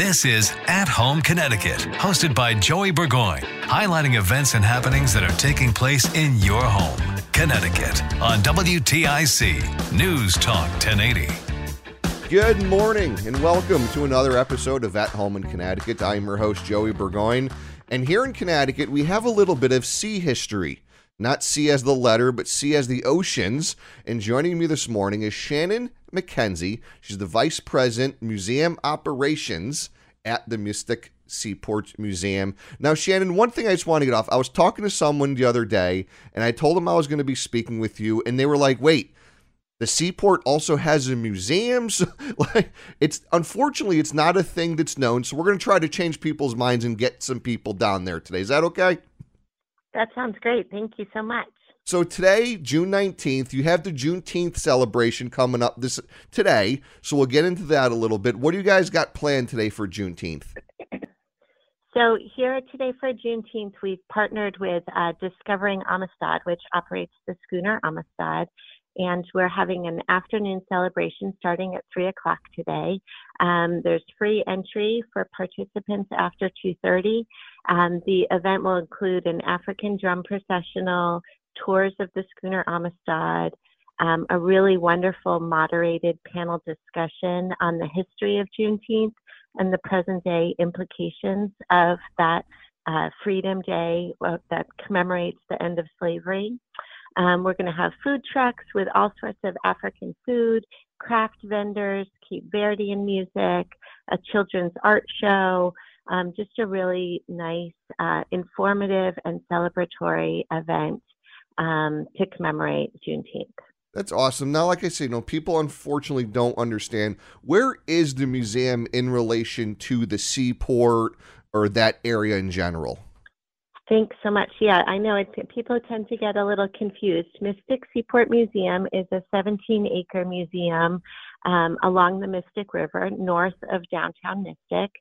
This is At Home Connecticut, hosted by Joey Burgoyne, highlighting events and happenings that are taking place in your home, Connecticut, on WTIC News Talk 1080. Good morning and welcome to another episode of At Home in Connecticut. I'm your host, Joey Burgoyne. And here in Connecticut, we have a little bit of sea history. Not sea as the letter, but sea as the oceans. And joining me this morning is Shannon McKenzie. She's the Vice President, Museum Operations at the Mystic Seaport Museum. Now, Shannon, one thing I just want to get off. I was talking to someone the other day, and I told them I was going to be speaking with you, and they were like, wait, the seaport also has a museum. So, like, it's unfortunately it's not a thing that's known. So we're going to try to change people's minds and get some people down there today. Is that okay? That sounds great. Thank you so much. So today, June 19th, you have the Juneteenth celebration coming up this today. So we'll get into that a little bit. What do you guys got planned today for Juneteenth? So here today for Juneteenth, we've partnered with uh, Discovering Amistad, which operates the schooner Amistad, and we're having an afternoon celebration starting at three o'clock today. Um, there's free entry for participants after 2:30. Um, the event will include an African drum processional, tours of the schooner Amistad, um, a really wonderful moderated panel discussion on the history of Juneteenth and the present day implications of that uh, Freedom Day uh, that commemorates the end of slavery. Um, we're going to have food trucks with all sorts of African food, craft vendors, Cape Verdean music, a children's art show, um, just a really nice, uh, informative, and celebratory event um, to commemorate Juneteenth. That's awesome. Now, like I say, you know, people unfortunately don't understand where is the museum in relation to the seaport or that area in general. Thanks so much. Yeah, I know it, people tend to get a little confused. Mystic Seaport Museum is a 17 acre museum um, along the Mystic River north of downtown Mystic.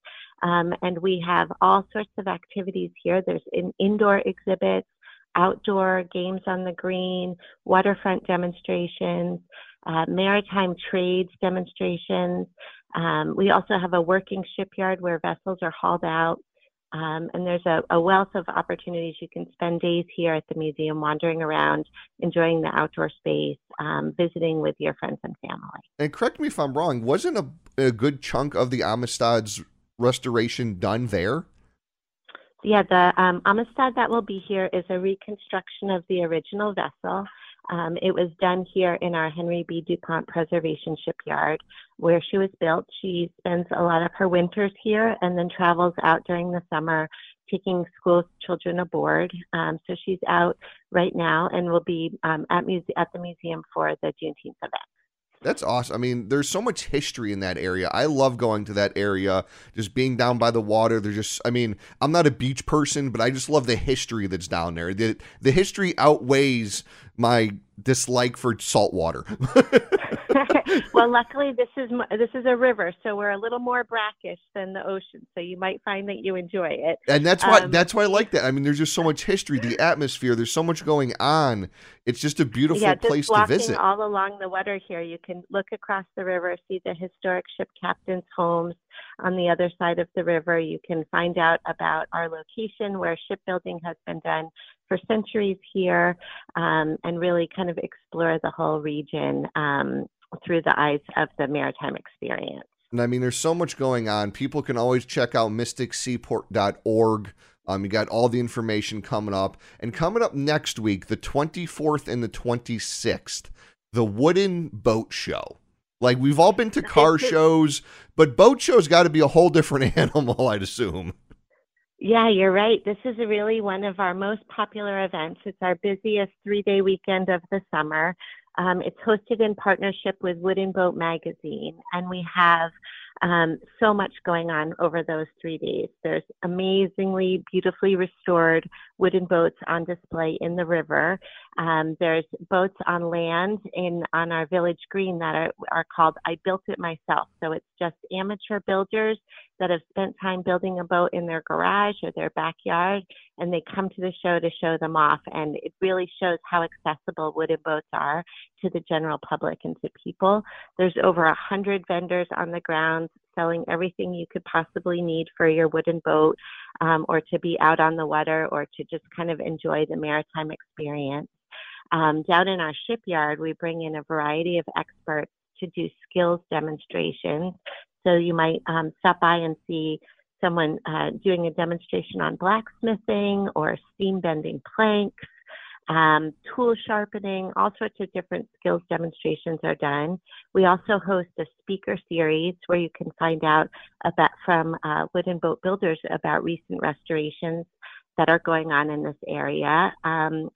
Um, and we have all sorts of activities here. There's an indoor exhibits, outdoor games on the green, waterfront demonstrations, uh, maritime trades demonstrations. Um, we also have a working shipyard where vessels are hauled out. Um, and there's a, a, wealth of opportunities. You can spend days here at the museum, wandering around, enjoying the outdoor space, um, visiting with your friends and family. And correct me if I'm wrong, wasn't a, a good chunk of the Amistad's restoration done there? Yeah, the um, Amistad that will be here is a reconstruction of the original vessel. Um, it was done here in our Henry B. DuPont Preservation Shipyard, where she was built. She spends a lot of her winters here and then travels out during the summer taking school children aboard. Um, so she's out right now and will be um, at, muse- at the museum for the Juneteenth event. That's awesome. I mean, there's so much history in that area. I love going to that area, just being down by the water. There's just, I mean, I'm not a beach person, but I just love the history that's down there. The the history outweighs my dislike for salt water. well, luckily this is this is a river, so we're a little more brackish than the ocean. So you might find that you enjoy it. And that's why um, that's why I like that. I mean, there's just so much history, the atmosphere. There's so much going on. It's just a beautiful yeah, place to visit. All along the water here, you can look across the river, see the historic ship captains' homes on the other side of the river. You can find out about our location where shipbuilding has been done for centuries here um, and really kind of explore the whole region um, through the eyes of the maritime experience. And I mean, there's so much going on. People can always check out mysticseaport.org. Um, you got all the information coming up. And coming up next week, the 24th and the 26th, the Wooden Boat Show. Like, we've all been to car shows, but boat shows got to be a whole different animal, I'd assume. Yeah, you're right. This is really one of our most popular events. It's our busiest three day weekend of the summer. Um, it's hosted in partnership with Wooden Boat Magazine, and we have um, so much going on over those three days. There's amazingly beautifully restored wooden boats on display in the river. Um, there's boats on land in on our village green that are, are called I Built It Myself. So it's just amateur builders that have spent time building a boat in their garage or their backyard, and they come to the show to show them off. And it really shows how accessible wooden boats are to the general public and to people. There's over a hundred vendors on the grounds selling everything you could possibly need for your wooden boat um, or to be out on the water or to just kind of enjoy the maritime experience. Um, down in our shipyard, we bring in a variety of experts to do skills demonstrations. So you might um, stop by and see someone uh, doing a demonstration on blacksmithing or steam bending planks um, tool sharpening, all sorts of different skills demonstrations are done. We also host a speaker series where you can find out about from uh, wooden boat builders about recent restorations that are going on in this area. Um,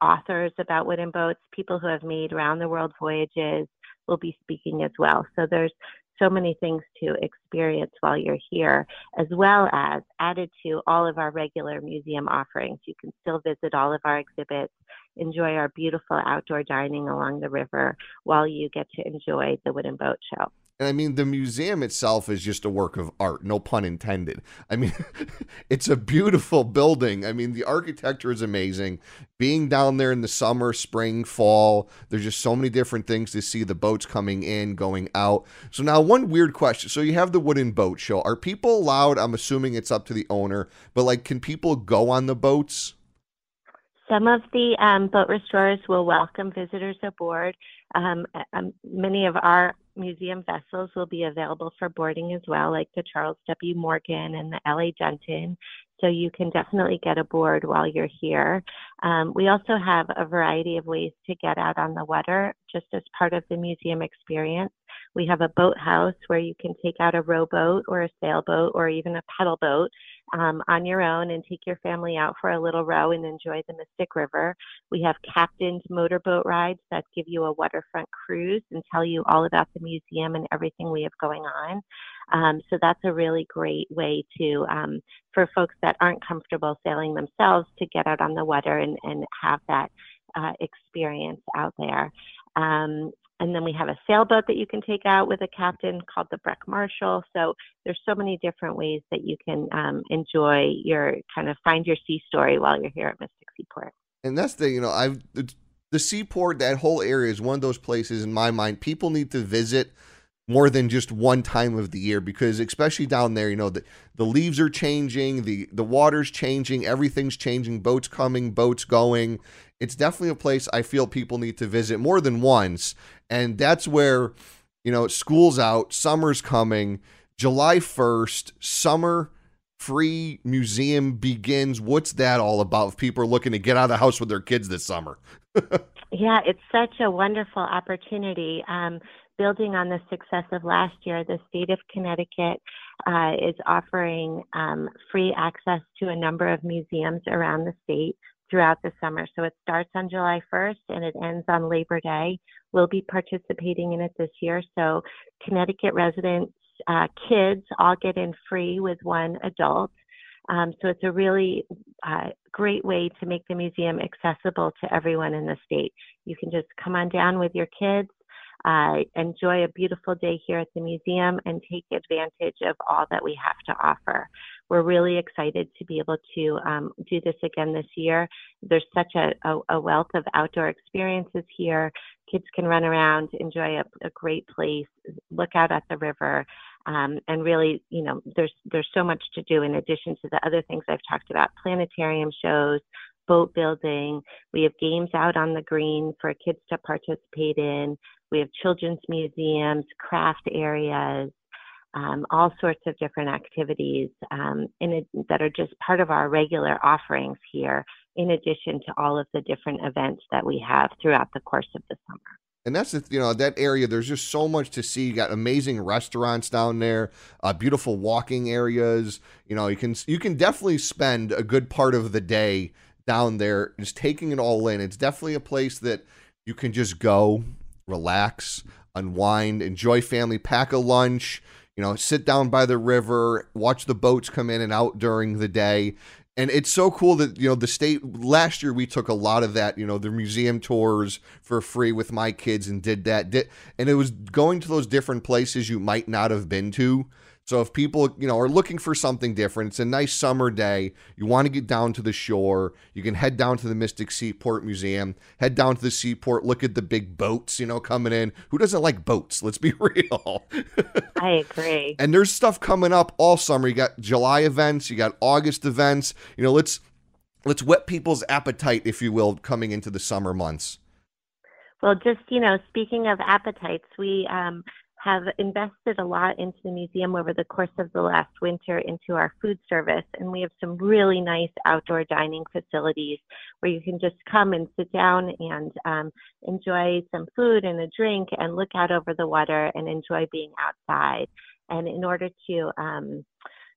authors about wooden boats, people who have made round the world voyages will be speaking as well. So there's so many things to experience while you're here, as well as added to all of our regular museum offerings. You can still visit all of our exhibits, enjoy our beautiful outdoor dining along the river while you get to enjoy the Wooden Boat Show. And I mean, the museum itself is just a work of art, no pun intended. I mean, it's a beautiful building. I mean, the architecture is amazing. Being down there in the summer, spring, fall, there's just so many different things to see the boats coming in, going out. So, now one weird question. So, you have the wooden boat show. Are people allowed? I'm assuming it's up to the owner, but like, can people go on the boats? Some of the um, boat restorers will welcome visitors aboard. Um, um, many of our museum vessels will be available for boarding as well, like the Charles W. Morgan and the L.A. Dunton. So you can definitely get aboard while you're here. Um, we also have a variety of ways to get out on the water just as part of the museum experience. We have a boat house where you can take out a rowboat or a sailboat or even a pedal boat um, on your own and take your family out for a little row and enjoy the Mystic River. We have captained motorboat rides that give you a waterfront cruise and tell you all about the museum and everything we have going on. Um, so that's a really great way to, um, for folks that aren't comfortable sailing themselves, to get out on the water and, and have that uh, experience out there. Um, and then we have a sailboat that you can take out with a captain called the Breck Marshall. So there's so many different ways that you can um, enjoy your kind of find your sea story while you're here at Mystic Seaport. And that's the you know I've the seaport that whole area is one of those places in my mind people need to visit more than just one time of the year because especially down there you know the, the leaves are changing the the water's changing everything's changing boats coming boats going. It's definitely a place i feel people need to visit more than once. And that's where you know school's out summer's coming july 1st summer free museum begins. What's that all about? If people are looking to get out of the house with their kids this summer. Yeah it's such a wonderful opportunity. Um, building on the success of last year, the state of Connecticut uh, is offering um, free access to a number of museums around the state throughout the summer. So it starts on July 1st and it ends on Labor Day. We'll be participating in it this year. So Connecticut residents, uh, kids all get in free with one adult. Um, so it's a really uh, great way to make the museum accessible to everyone in the state. You can just come on down with your kids, uh, enjoy a beautiful day here at the museum and take advantage of all that we have to offer. We're really excited to be able to um, do this again this year. There's such a, a, a, wealth of outdoor experiences here. Kids can run around, enjoy a, a great place, look out at the river, um, and really, you know, there's there's so much to do in addition to the other things I've talked about: planetarium shows, boat building. We have games out on the green for kids to participate in. We have children's museums, craft areas. um, all sorts of different activities um, it, that are just part of our regular offerings here, in addition to all of the different events that we have throughout the course of the summer. And that's the you know that area. There's just so much to see. You got amazing restaurants down there, uh, beautiful walking areas. You know, you can you can definitely spend a good part of the day down there, just taking it all in. It's definitely a place that you can just go, relax, unwind, enjoy family, pack a lunch, you know, sit down by the river, watch the boats come in and out during the day. And it's so cool that, you know, the state last year we took a lot of that, you know, the museum tours for free with my kids and did that. Did, and it was going to those different places you might not have been to so if people, you know, are looking for something different, it's a nice summer day. You want to get down to the shore. You can head down to the Mystic Seaport Museum. Head down to the seaport. Look at the big boats, you know, coming in. Who doesn't like boats? Let's be real. I agree. and there's stuff coming up all summer. You got July events. You got August events. You know, let's let's whet people's appetite, if you will, coming into the summer months. Well, just you know, speaking of appetites, we um, have invested a lot into the museum over the course of the last winter into our food service. And we have some really nice outdoor dining facilities where you can just come and sit down and um, enjoy some food and a drink and look out over the water and enjoy being outside. And in order to, um,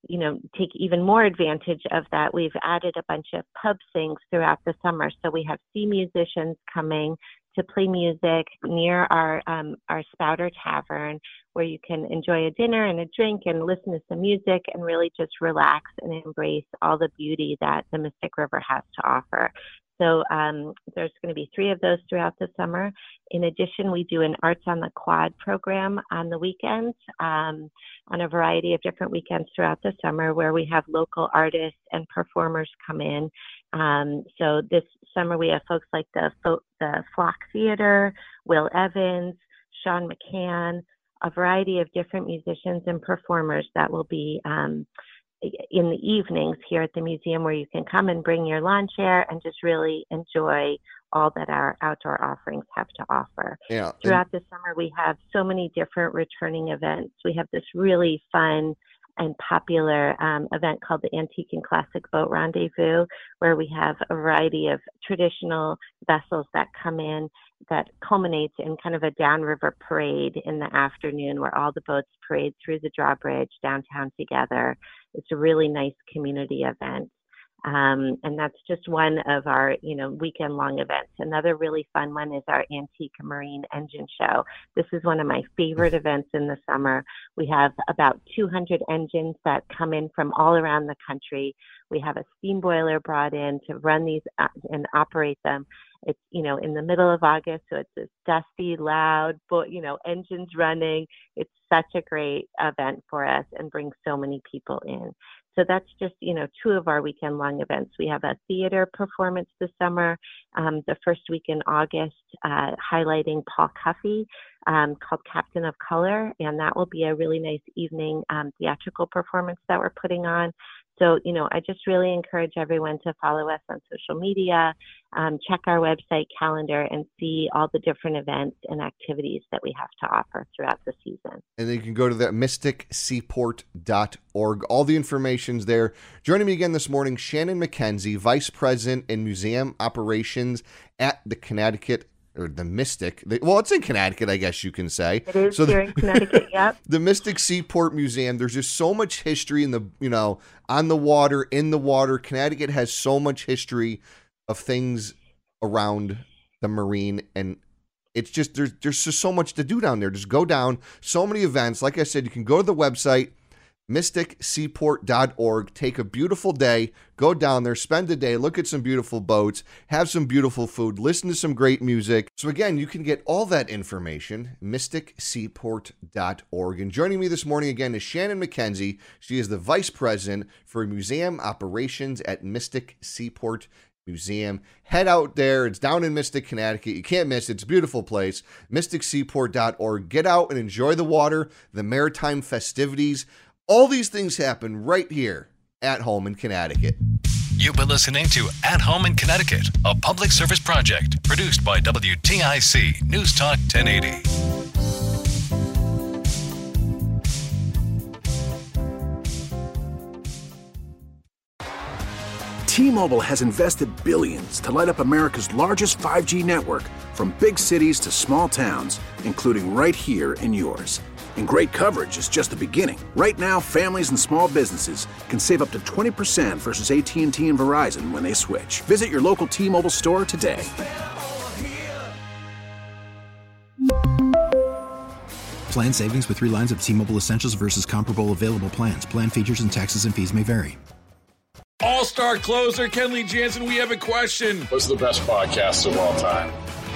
you know, take even more advantage of that, we've added a bunch of pub sings throughout the summer. So we have sea musicians coming to play music near our um, our Spouter Tavern, where you can enjoy a dinner and a drink and listen to some music and really just relax and embrace all the beauty that the Mystic River has to offer. So um, there's going to be three of those throughout the summer. In addition, we do an Arts on the Quad program on the weekends, um, on a variety of different weekends throughout the summer, where we have local artists and performers come in. Um, so this summer we have folks like the the Flock Theater, Will Evans, Sean McCann, a variety of different musicians and performers that will be um, in the evenings here at the museum where you can come and bring your lawn chair and just really enjoy all that our outdoor offerings have to offer. Yeah. Throughout the summer, we have so many different returning events. We have this really fun and popular um, event called the Antique and Classic Boat Rendezvous, where we have a variety of traditional vessels that come in that culminates in kind of a downriver parade in the afternoon where all the boats parade through the drawbridge downtown together. It's a really nice community event. Um, and that's just one of our, you know, weekend long events. Another really fun one is our Antique Marine Engine Show. This is one of my favorite events in the summer. We have about 200 engines that come in from all around the country. We have a steam boiler brought in to run these uh, and operate them. It's, you know, in the middle of August, so it's this dusty, loud, but, you know, engines running. It's such a great event for us and brings so many people in. So that's just, you know, two of our weekend long events. We have a theater performance this summer, um, the first week in August, uh, highlighting Paul Cuffe um, called Captain of Color. And that will be a really nice evening um, theatrical performance that we're putting on. So, you know, I just really encourage everyone to follow us on social media, um, check our website calendar, and see all the different events and activities that we have to offer throughout the season. And then you can go to the mysticseaport.org. All the information's there. Joining me again this morning, Shannon McKenzie, Vice President in Museum Operations at the Connecticut or the Mystic. Well, it's in Connecticut, I guess you can say. It is so here the, in Connecticut. Yep. the Mystic Seaport Museum. There's just so much history in the you know on the water, in the water. Connecticut has so much history of things around the marine and it's just there's there's just so much to do down there. Just go down, so many events. Like I said, you can go to the website mysticseaport.org. Take a beautiful day, go down there, spend the day, look at some beautiful boats, have some beautiful food, listen to some great music. So, again, you can get all that information, mysticseaport.org. And joining me this morning again is Shannon McKenzie. She is the Vice President for Museum Operations at Mystic Seaport Museum. Head out there. It's down in Mystic, Connecticut. You can't miss it. It's a beautiful place. MysticSeaport.org. Get out and enjoy the water, the maritime festivities. All these things happen right here at home in Connecticut. You've been listening to At Home in Connecticut, a public service project produced by WTIC News Talk 1080. T-Mobile has invested billions to light up America's largest 5G network from big cities to small towns, including right here in yours. And great coverage is just the beginning. Right now, families and small businesses can save up to 20% versus AT&T and Verizon when they switch. Visit your local T-Mobile store today. Plan savings with three lines of T Mobile Essentials versus comparable available plans. Plan features and taxes and fees may vary. All star closer, Kenley Jansen, we have a question. What's the best podcast of all time?